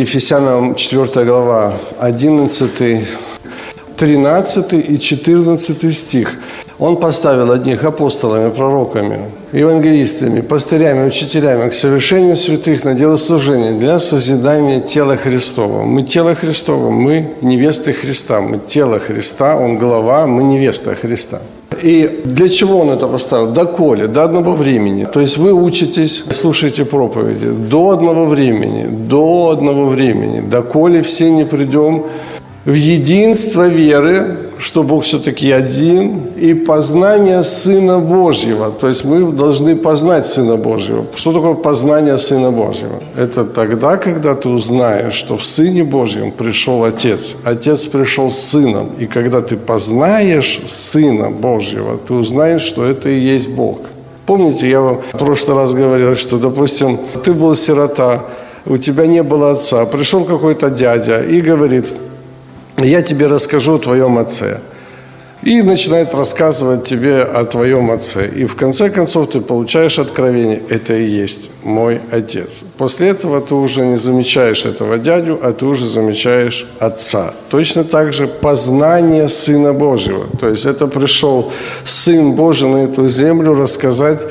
Ефесянам 4 глава, 11, 13 и 14 стих. Он поставил одних апостолами, пророками, евангелистами, пастырями, учителями к совершению святых на дело служения для созидания тела Христова. Мы тело Христово, мы невесты Христа, мы тело Христа, Он глава, мы невеста Христа. И для чего он это поставил? Доколе, до одного времени. То есть вы учитесь, слушаете проповеди до одного времени, до одного времени, доколе все не придем в единство веры, что Бог все-таки один, и познание Сына Божьего. То есть мы должны познать Сына Божьего. Что такое познание Сына Божьего? Это тогда, когда ты узнаешь, что в Сыне Божьем пришел Отец. Отец пришел с Сыном. И когда ты познаешь Сына Божьего, ты узнаешь, что это и есть Бог. Помните, я вам в прошлый раз говорил, что, допустим, ты был сирота, у тебя не было отца, пришел какой-то дядя и говорит – я тебе расскажу о твоем отце. И начинает рассказывать тебе о твоем отце. И в конце концов ты получаешь откровение, это и есть мой отец. После этого ты уже не замечаешь этого дядю, а ты уже замечаешь отца. Точно так же познание Сына Божьего. То есть это пришел Сын Божий на эту землю рассказать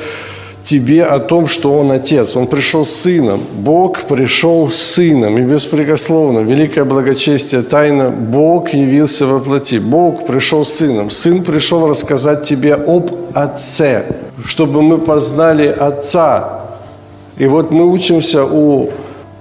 тебе о том, что Он Отец. Он пришел с Сыном. Бог пришел с Сыном. И беспрекословно, великое благочестие, тайна, Бог явился во плоти. Бог пришел с Сыном. Сын пришел рассказать тебе об Отце, чтобы мы познали Отца. И вот мы учимся у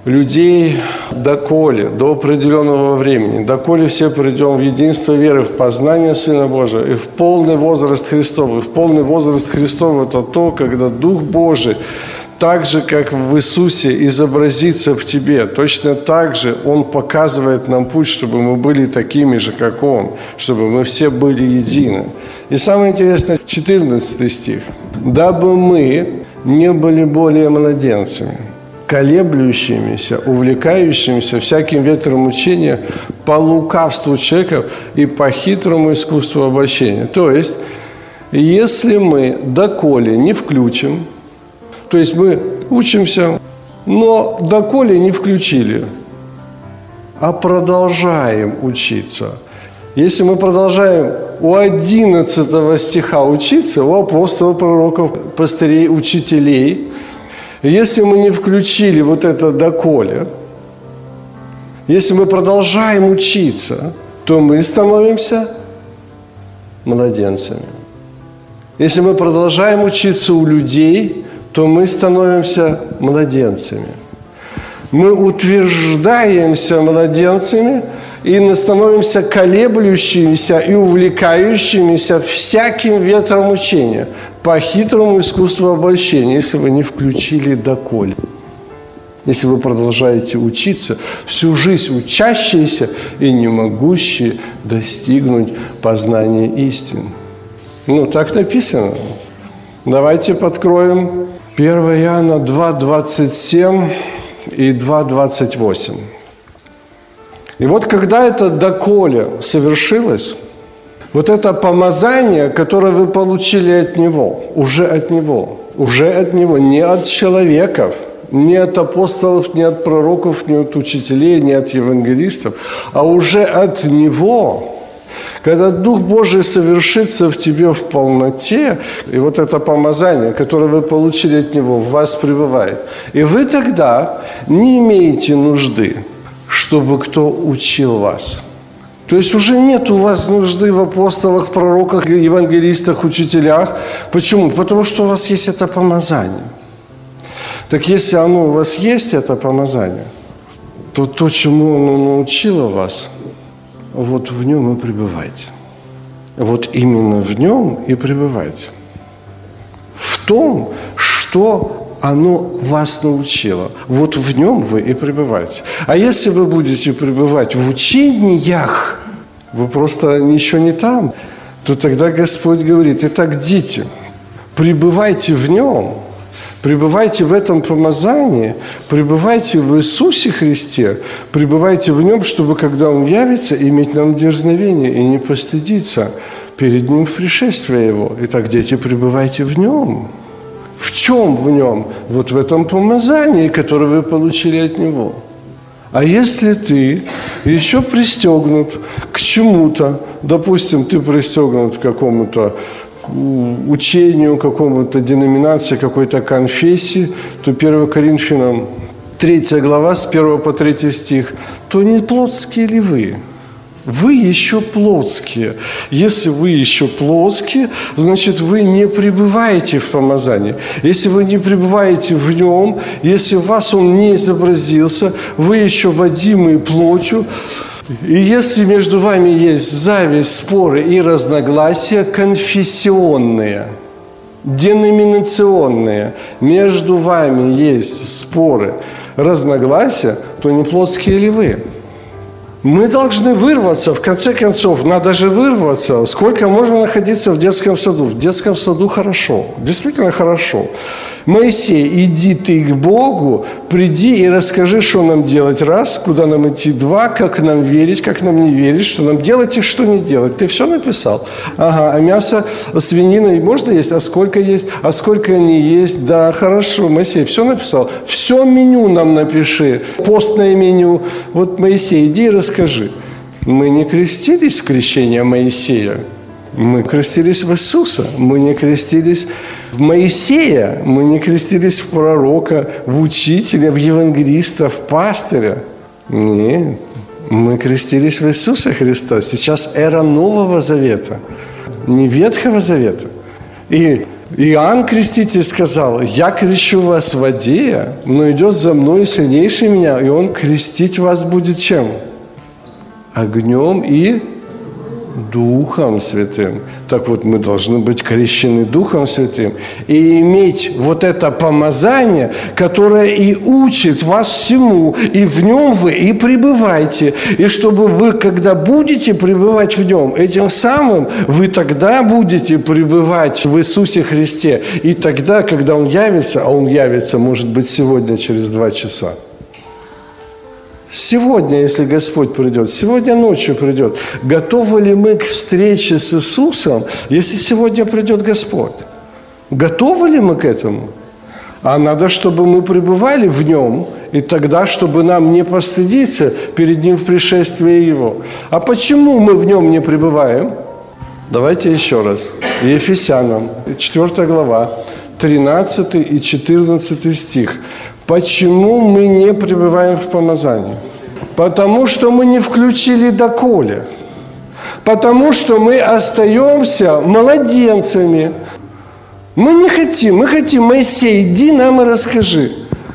людей доколе, до определенного времени, доколе все придем в единство веры, в познание Сына Божьего и в полный возраст Христов. И в полный возраст Христов – это то, когда Дух Божий так же, как в Иисусе, изобразится в тебе. Точно так же Он показывает нам путь, чтобы мы были такими же, как Он, чтобы мы все были едины. И самое интересное, 14 стих. «Дабы мы не были более младенцами, колеблющимися, увлекающимися всяким ветром учения по лукавству человека и по хитрому искусству обольщения. То есть, если мы доколе не включим, то есть мы учимся, но доколе не включили, а продолжаем учиться. Если мы продолжаем у 11 стиха учиться, у апостолов, пророков, пастырей, учителей – если мы не включили вот это доколе, если мы продолжаем учиться, то мы становимся младенцами. Если мы продолжаем учиться у людей, то мы становимся младенцами. Мы утверждаемся младенцами и становимся колеблющимися и увлекающимися всяким ветром учения – по хитрому искусству обольщения, если вы не включили доколе. Если вы продолжаете учиться, всю жизнь учащиеся и не могущие достигнуть познания истин. Ну, так написано. Давайте подкроем 1 Иоанна 2,27 и 2,28. И вот когда это доколе совершилось, вот это помазание, которое вы получили от Него, уже от Него, уже от Него, не от человеков, не от апостолов, не от пророков, не от учителей, не от евангелистов, а уже от Него, когда Дух Божий совершится в тебе в полноте, и вот это помазание, которое вы получили от Него, в вас пребывает. И вы тогда не имеете нужды, чтобы кто учил вас – то есть уже нет у вас нужды в апостолах, пророках, евангелистах, учителях. Почему? Потому что у вас есть это помазание. Так если оно у вас есть, это помазание, то то, чему оно научило вас, вот в нем и пребывайте. Вот именно в нем и пребывайте. В том, что оно вас научило. Вот в нем вы и пребываете. А если вы будете пребывать в учениях, вы просто еще не там, то тогда Господь говорит, итак, дети, пребывайте в нем, пребывайте в этом помазании, пребывайте в Иисусе Христе, пребывайте в нем, чтобы, когда Он явится, иметь нам дерзновение и не постыдиться перед Ним в пришествии Его. Итак, дети, пребывайте в нем. Чем в нем? Вот в этом помазании, которое вы получили от Него. А если ты еще пристегнут к чему-то, допустим, ты пристегнут к какому-то учению, какому-то деноминации, какой-то конфессии, то 1 Коринфянам 3 глава с 1 по 3 стих, то не плотские ли вы? Вы еще плотские. Если вы еще плотские, значит, вы не пребываете в помазании. Если вы не пребываете в нем, если в вас он не изобразился, вы еще водимые плотью, и если между вами есть зависть, споры и разногласия конфессионные, деноминационные, между вами есть споры, разногласия, то не плотские ли вы? Мы должны вырваться, в конце концов, надо же вырваться. Сколько можно находиться в детском саду? В детском саду хорошо, действительно хорошо. Моисей, иди ты к Богу, приди и расскажи, что нам делать. Раз, куда нам идти. Два, как нам верить, как нам не верить, что нам делать и что не делать. Ты все написал? Ага, а мясо, свинина можно есть? А сколько есть? А сколько не есть? Да, хорошо, Моисей, все написал? Все меню нам напиши, постное меню. Вот, Моисей, иди и расскажи. Мы не крестились в крещение Моисея, мы крестились в Иисуса, мы не крестились в Моисея, мы не крестились в пророка, в учителя, в евангелиста, в пастыря. Нет, мы крестились в Иисуса Христа. Сейчас эра Нового Завета, не Ветхого Завета. И Иоанн Креститель сказал, я крещу вас в воде, но идет за мной сильнейший меня, и он крестить вас будет чем? Огнем и Духом Святым. Так вот, мы должны быть крещены Духом Святым и иметь вот это помазание, которое и учит вас всему, и в нем вы и пребывайте. И чтобы вы, когда будете пребывать в нем, этим самым вы тогда будете пребывать в Иисусе Христе. И тогда, когда Он явится, а Он явится, может быть, сегодня через два часа – Сегодня, если Господь придет, сегодня ночью придет, готовы ли мы к встрече с Иисусом, если сегодня придет Господь? Готовы ли мы к этому? А надо, чтобы мы пребывали в Нем, и тогда, чтобы нам не постыдиться перед Ним в пришествии Его. А почему мы в Нем не пребываем? Давайте еще раз. Ефесянам, 4 глава, 13 и 14 стих. Почему мы не пребываем в помазании? Потому что мы не включили доколе. Потому что мы остаемся младенцами. Мы не хотим, мы хотим, Моисей, иди нам и расскажи.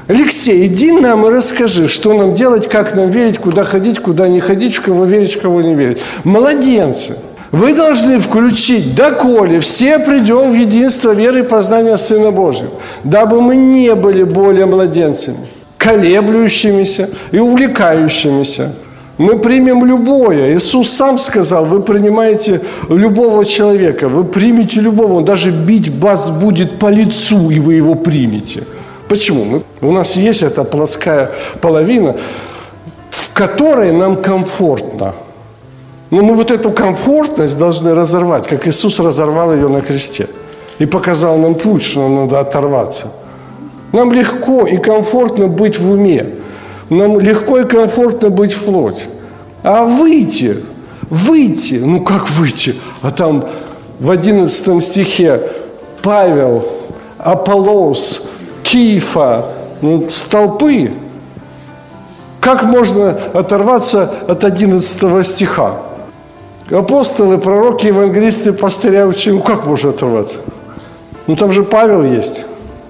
Алексей, иди нам и расскажи, что нам делать, как нам верить, куда ходить, куда не ходить, в кого верить, в кого не верить. Младенцы – вы должны включить, доколе все придем в единство веры и познания Сына Божьего, дабы мы не были более младенцами, колеблющимися и увлекающимися. Мы примем любое. Иисус сам сказал, вы принимаете любого человека, вы примете любого, он даже бить вас будет по лицу, и вы его примете. Почему? Мы, у нас есть эта плоская половина, в которой нам комфортно – но мы вот эту комфортность должны разорвать, как Иисус разорвал ее на кресте. И показал нам путь, что нам надо оторваться. Нам легко и комфортно быть в уме. Нам легко и комфортно быть в плоть. А выйти, выйти, ну как выйти? А там в 11 стихе Павел, Аполлос, Кифа, ну, столпы. Как можно оторваться от 11 стиха? Апостолы, пророки, евангелисты, пастыря, учили. Ну как можно оторваться? Ну там же Павел есть,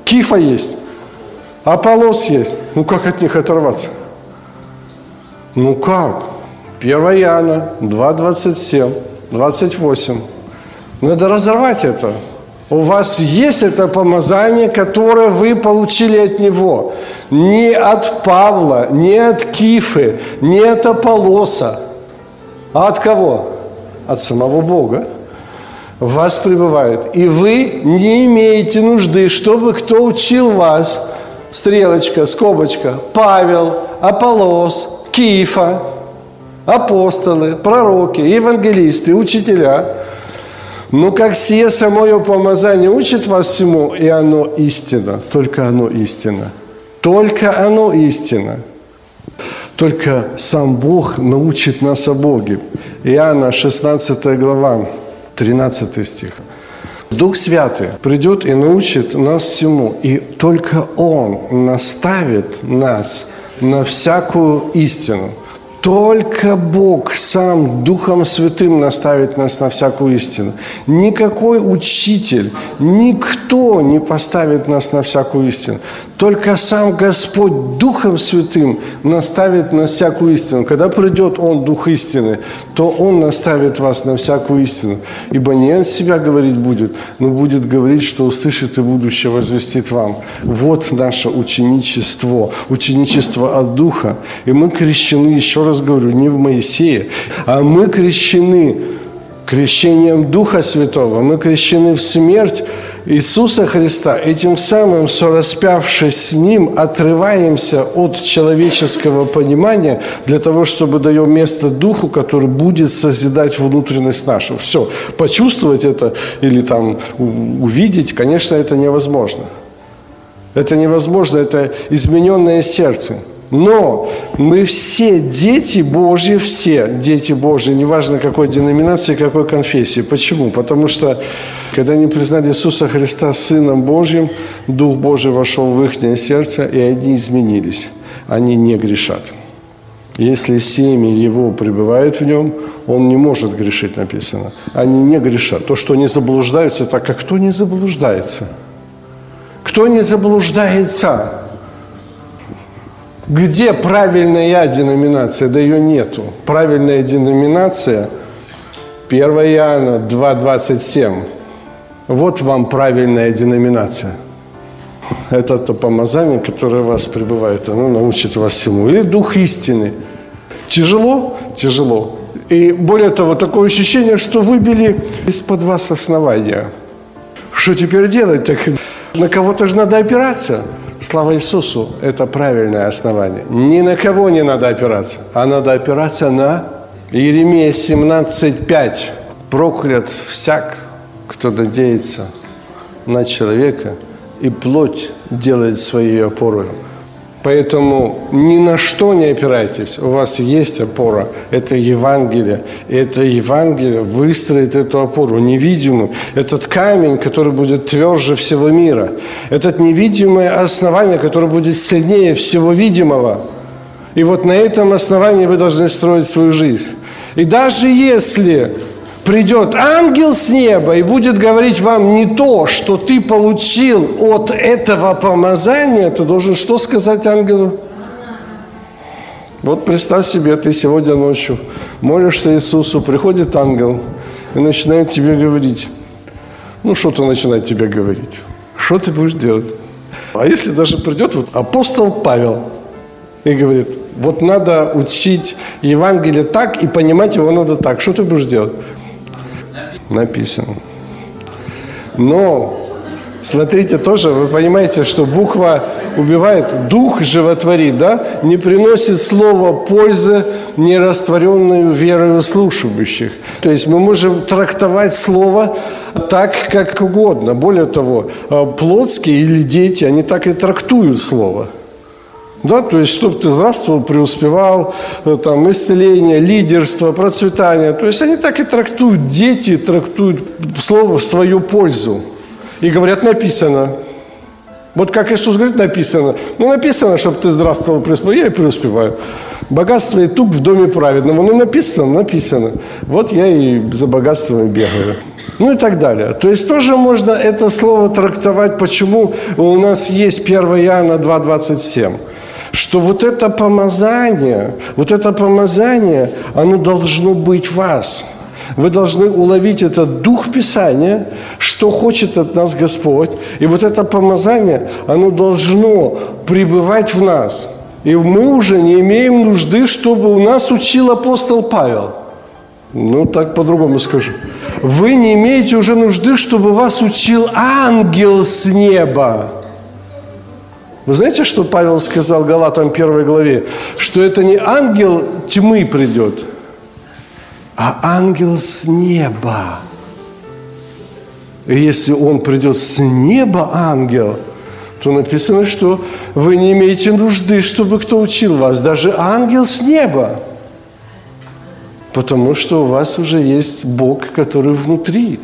Кифа есть, Аполос есть. Ну как от них оторваться? Ну как? 1 Иоанна 2, 27, 28. Надо разорвать это. У вас есть это помазание, которое вы получили от Него. Не от Павла, не от Кифы, не от Аполоса, а от кого? От самого Бога в вас пребывает. И вы не имеете нужды, чтобы кто учил вас, стрелочка, скобочка, Павел, Аполос, Кифа, апостолы, пророки, евангелисты, учителя. Но как сие самое помазание учит вас всему, и оно истина, только оно истина. Только оно истина. Только сам Бог научит нас о Боге. Иоанна 16 глава, 13 стих. Дух Святый придет и научит нас всему, и только Он наставит нас на всякую истину – только Бог сам Духом Святым наставит нас на всякую истину. Никакой учитель, никто не поставит нас на всякую истину. Только сам Господь Духом Святым наставит на всякую истину. Когда придет Он, Дух истины, то Он наставит вас на всякую истину. Ибо не Он себя говорить будет, но будет говорить, что услышит и будущее возвестит вам. Вот наше ученичество, ученичество от Духа. И мы крещены, еще раз говорю, не в Моисее, а мы крещены крещением Духа Святого. Мы крещены в смерть Иисуса Христа, этим самым, сораспявшись с Ним, отрываемся от человеческого понимания для того, чтобы даем место Духу, который будет созидать внутренность нашу. Все, почувствовать это или там увидеть, конечно, это невозможно. Это невозможно, это измененное сердце – но мы все дети Божьи, все дети Божьи, неважно какой деноминации, какой конфессии. Почему? Потому что, когда они признали Иисуса Христа Сыном Божьим, Дух Божий вошел в их сердце, и они изменились. Они не грешат. Если семя его пребывает в нем, он не может грешить, написано. Они не грешат. То, что они заблуждаются, так как кто не заблуждается? Кто не заблуждается? Где правильная деноминация? Да ее нету. Правильная деноминация 1 Иоанна 2,27. Вот вам правильная деноминация. Это то помазание, которое в вас пребывает, оно научит вас всему. Или дух истины. Тяжело? Тяжело. И более того, такое ощущение, что выбили из-под вас основания. Что теперь делать? Так на кого-то же надо опираться. Слава Иисусу – это правильное основание. Ни на кого не надо опираться, а надо опираться на Иеремия 17.5. «Проклят всяк, кто надеется на человека, и плоть делает своей опорой». Поэтому ни на что не опирайтесь. У вас есть опора. Это Евангелие. И это Евангелие выстроит эту опору невидимую. Этот камень, который будет тверже всего мира. Этот невидимое основание, которое будет сильнее всего видимого. И вот на этом основании вы должны строить свою жизнь. И даже если придет ангел с неба и будет говорить вам не то, что ты получил от этого помазания, ты должен что сказать ангелу? Вот представь себе, ты сегодня ночью молишься Иисусу, приходит ангел и начинает тебе говорить. Ну, что-то начинает тебе говорить. Что ты будешь делать? А если даже придет вот апостол Павел и говорит, вот надо учить Евангелие так и понимать его надо так. Что ты будешь делать? Написано. Но, смотрите, тоже вы понимаете, что буква убивает, дух животворит, да, не приносит слово пользы нерастворенную верою слушающих. То есть мы можем трактовать слово так, как угодно. Более того, э, плотские или дети, они так и трактуют слово – да, то есть, чтобы ты здравствовал, преуспевал, э, там, исцеление, лидерство, процветание. То есть, они так и трактуют, дети трактуют слово в свою пользу. И говорят, написано. Вот как Иисус говорит, написано. Ну, написано, чтобы ты здравствовал, преуспевал. Я и преуспеваю. Богатство и тук в доме праведного. Ну, написано, написано. Вот я и за богатством бегаю. Ну и так далее. То есть тоже можно это слово трактовать, почему у нас есть 1 Иоанна 2,27 что вот это помазание, вот это помазание, оно должно быть в вас. Вы должны уловить этот дух Писания, что хочет от нас Господь. И вот это помазание, оно должно пребывать в нас. И мы уже не имеем нужды, чтобы у нас учил апостол Павел. Ну, так по-другому скажу. Вы не имеете уже нужды, чтобы вас учил ангел с неба. Вы знаете, что Павел сказал Галатам 1 главе? Что это не ангел тьмы придет, а ангел с неба. И если он придет с неба, ангел, то написано, что вы не имеете нужды, чтобы кто учил вас, даже ангел с неба. Потому что у вас уже есть Бог, который внутри.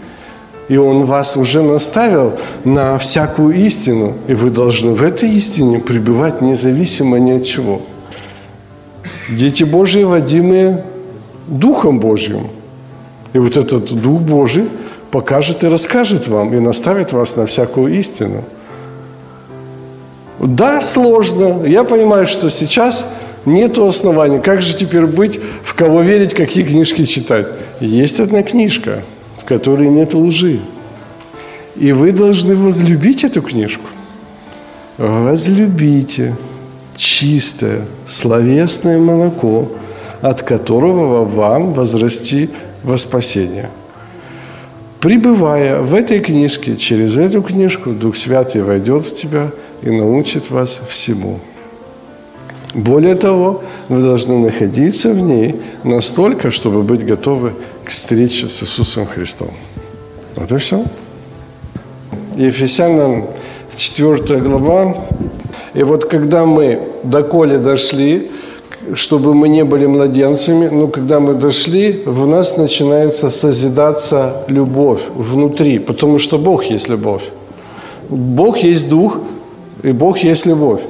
И Он вас уже наставил на всякую истину. И вы должны в этой истине пребывать независимо ни от чего. Дети Божьи, водимые Духом Божьим. И вот этот Дух Божий – покажет и расскажет вам, и наставит вас на всякую истину. Да, сложно. Я понимаю, что сейчас нет оснований. Как же теперь быть, в кого верить, какие книжки читать? Есть одна книжка, которой нет лжи. И вы должны возлюбить эту книжку. Возлюбите чистое, словесное молоко, от которого вам возрасти во спасение – Пребывая в этой книжке, через эту книжку Дух Святый войдет в тебя и научит вас всему. Более того, вы должны находиться в ней настолько, чтобы быть готовы к встрече с Иисусом Христом. Вот и все. Ефесянам 4 глава. И вот когда мы до Коли дошли, чтобы мы не были младенцами, но когда мы дошли, в нас начинается созидаться любовь внутри, потому что Бог есть любовь. Бог есть Дух, и Бог есть любовь.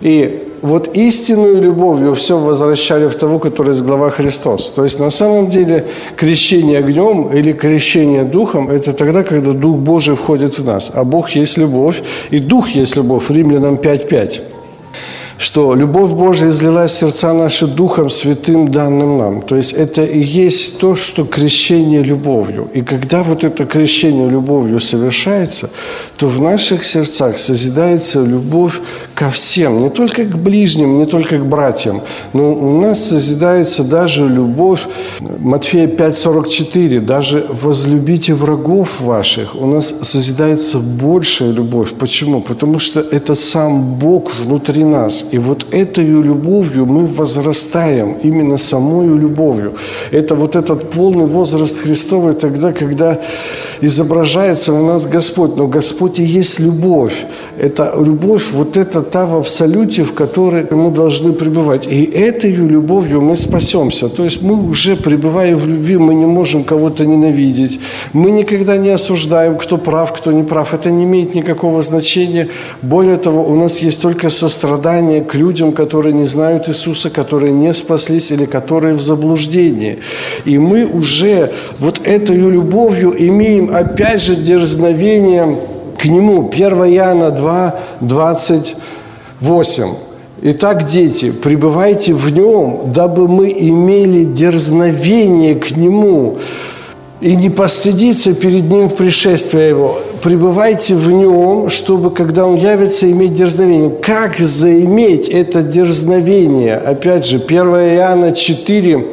И вот истинную любовью все возвращали в того, который есть глава Христос. То есть на самом деле крещение огнем или крещение духом – это тогда, когда Дух Божий входит в нас. А Бог есть любовь, и Дух есть любовь. Римлянам 5.5 что любовь Божия излилась в сердца наши Духом Святым, данным нам. То есть это и есть то, что крещение любовью. И когда вот это крещение любовью совершается, то в наших сердцах созидается любовь ко всем, не только к ближним, не только к братьям, но у нас созидается даже любовь, Матфея 5,44, даже возлюбите врагов ваших. У нас созидается большая любовь. Почему? Потому что это сам Бог внутри нас. И вот этой любовью мы возрастаем, именно самой любовью. Это вот этот полный возраст Христовый тогда, когда изображается у нас Господь. Но Господь и есть любовь. Это любовь, вот это та в абсолюте, в которой мы должны пребывать. И этой любовью мы спасемся. То есть мы уже, пребывая в любви, мы не можем кого-то ненавидеть. Мы никогда не осуждаем, кто прав, кто не прав. Это не имеет никакого значения. Более того, у нас есть только сострадание к людям, которые не знают Иисуса, которые не спаслись или которые в заблуждении. И мы уже вот этой любовью имеем опять же дерзновение к Нему. 1 Иоанна 2, 28. Итак, дети, пребывайте в Нем, дабы мы имели дерзновение к Нему и не постыдиться перед Ним в пришествии Его пребывайте в нем, чтобы, когда он явится, иметь дерзновение. Как заиметь это дерзновение? Опять же, 1 Иоанна 4,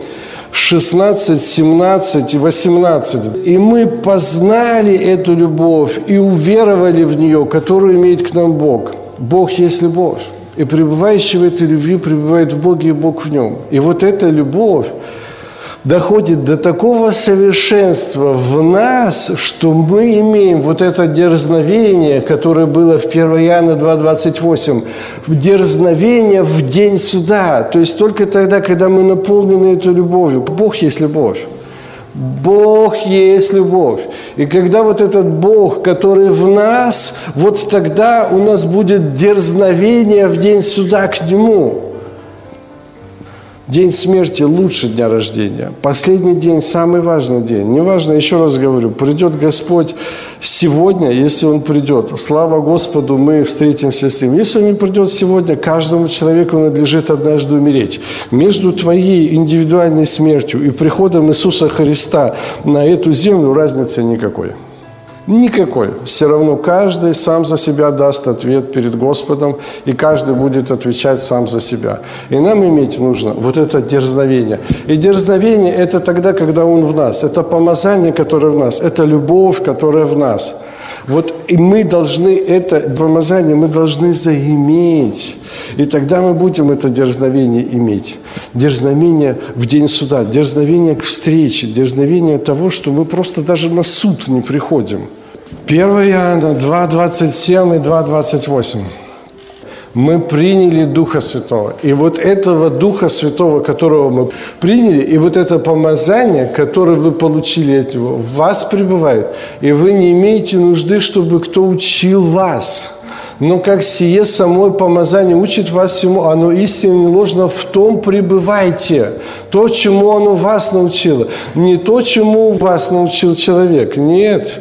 16, 17 и 18. «И мы познали эту любовь и уверовали в нее, которую имеет к нам Бог. Бог есть любовь. И пребывающий в этой любви пребывает в Боге, и Бог в нем. И вот эта любовь, доходит до такого совершенства в нас, что мы имеем вот это дерзновение, которое было в 1 Иоанна 2.28, дерзновение в день суда. То есть только тогда, когда мы наполнены этой любовью. Бог есть любовь. Бог есть любовь. И когда вот этот Бог, который в нас, вот тогда у нас будет дерзновение в день суда к Нему – День смерти лучше дня рождения. Последний день – самый важный день. Неважно, еще раз говорю, придет Господь сегодня, если Он придет. Слава Господу, мы встретимся с Ним. Если Он не придет сегодня, каждому человеку надлежит однажды умереть. Между твоей индивидуальной смертью и приходом Иисуса Христа на эту землю разницы никакой. Никакой. Все равно каждый сам за себя даст ответ перед Господом, и каждый будет отвечать сам за себя. И нам иметь нужно вот это дерзновение. И дерзновение – это тогда, когда Он в нас. Это помазание, которое в нас. Это любовь, которая в нас. Вот и мы должны это помазание, мы должны заиметь. И тогда мы будем это дерзновение иметь. Дерзновение в день суда, дерзновение к встрече, дерзновение того, что мы просто даже на суд не приходим. 1 Иоанна 2, 27 и 2, 28 мы приняли Духа Святого. И вот этого Духа Святого, которого мы приняли, и вот это помазание, которое вы получили от Него, в вас пребывает. И вы не имеете нужды, чтобы кто учил вас. Но как сие самое помазание учит вас всему, оно истинно не ложно, в том пребывайте. То, чему оно вас научило. Не то, чему вас научил человек. Нет.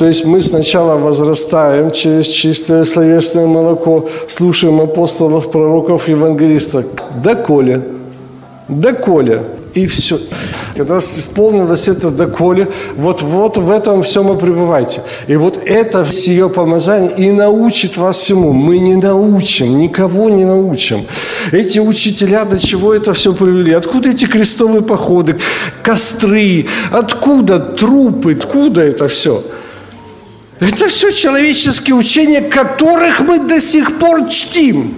То есть мы сначала возрастаем через чистое словесное молоко, слушаем апостолов, пророков, евангелистов. Доколе. Доколе. И все. Когда исполнилось это доколе, вот, вот в этом всем и пребывайте. И вот это сие помазание и научит вас всему. Мы не научим, никого не научим. Эти учителя до чего это все привели? Откуда эти крестовые походы, костры? Откуда трупы? Откуда это все? Это все человеческие учения, которых мы до сих пор чтим.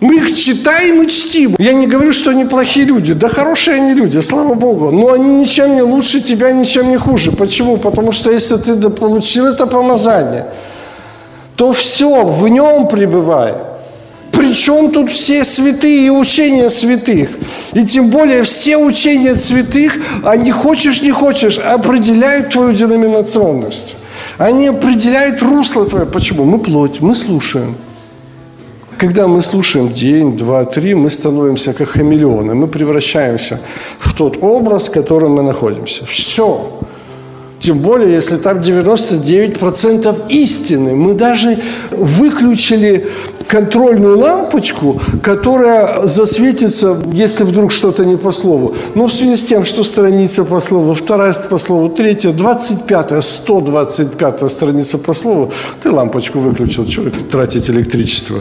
Мы их читаем и чтим. Я не говорю, что они плохие люди. Да хорошие они люди, слава Богу. Но они ничем не лучше тебя, ничем не хуже. Почему? Потому что если ты получил это помазание, то все, в нем пребывай. Причем тут все святые и учения святых. И тем более все учения святых, они хочешь не хочешь, определяют твою деноминационность. Они определяют русло твое. Почему? Мы плоть, мы слушаем. Когда мы слушаем день, два, три, мы становимся как хамелеоны. Мы превращаемся в тот образ, в котором мы находимся. Все. Тем более, если там 99% истины. Мы даже выключили контрольную лампочку, которая засветится, если вдруг что-то не по слову. Но в связи с тем, что страница по слову, вторая по слову, третья, 25 125 страница по слову, ты лампочку выключил, человек тратить электричество.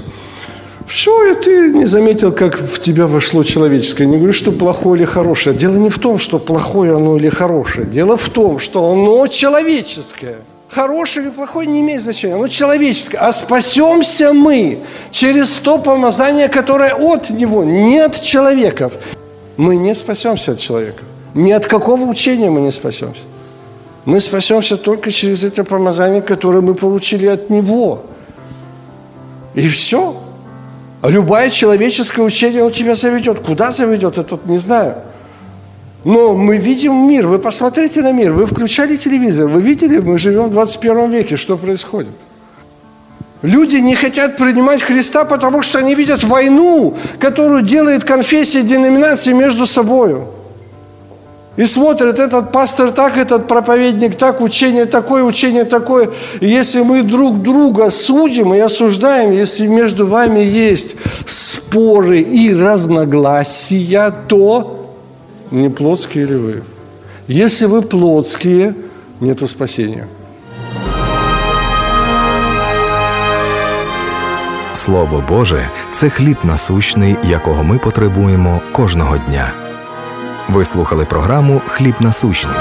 Все, и ты не заметил, как в тебя вошло человеческое. Не говорю, что плохое или хорошее. Дело не в том, что плохое оно или хорошее. Дело в том, что оно человеческое. Хорошее или плохое не имеет значения. Оно человеческое. А спасемся мы через то помазание, которое от него, не от человеков. Мы не спасемся от человека. Ни от какого учения мы не спасемся. Мы спасемся только через это помазание, которое мы получили от него. И все. Любое человеческое учение он тебя заведет. Куда заведет, я тут не знаю. Но мы видим мир. Вы посмотрите на мир. Вы включали телевизор. Вы видели, мы живем в 21 веке. Что происходит? Люди не хотят принимать Христа, потому что они видят войну, которую делает конфессия деноминации между собой. И смотрят, этот пастор так, этот проповедник так, учение такое, учение такое. И если мы друг друга судим и осуждаем, если между вами есть споры и разногласия, то не плотские ли вы? Если вы плотские, нету спасения. Слово Боже це хліб насущний, якого ми потребуємо кожного дня. Ви слухали програму Хліб насущний.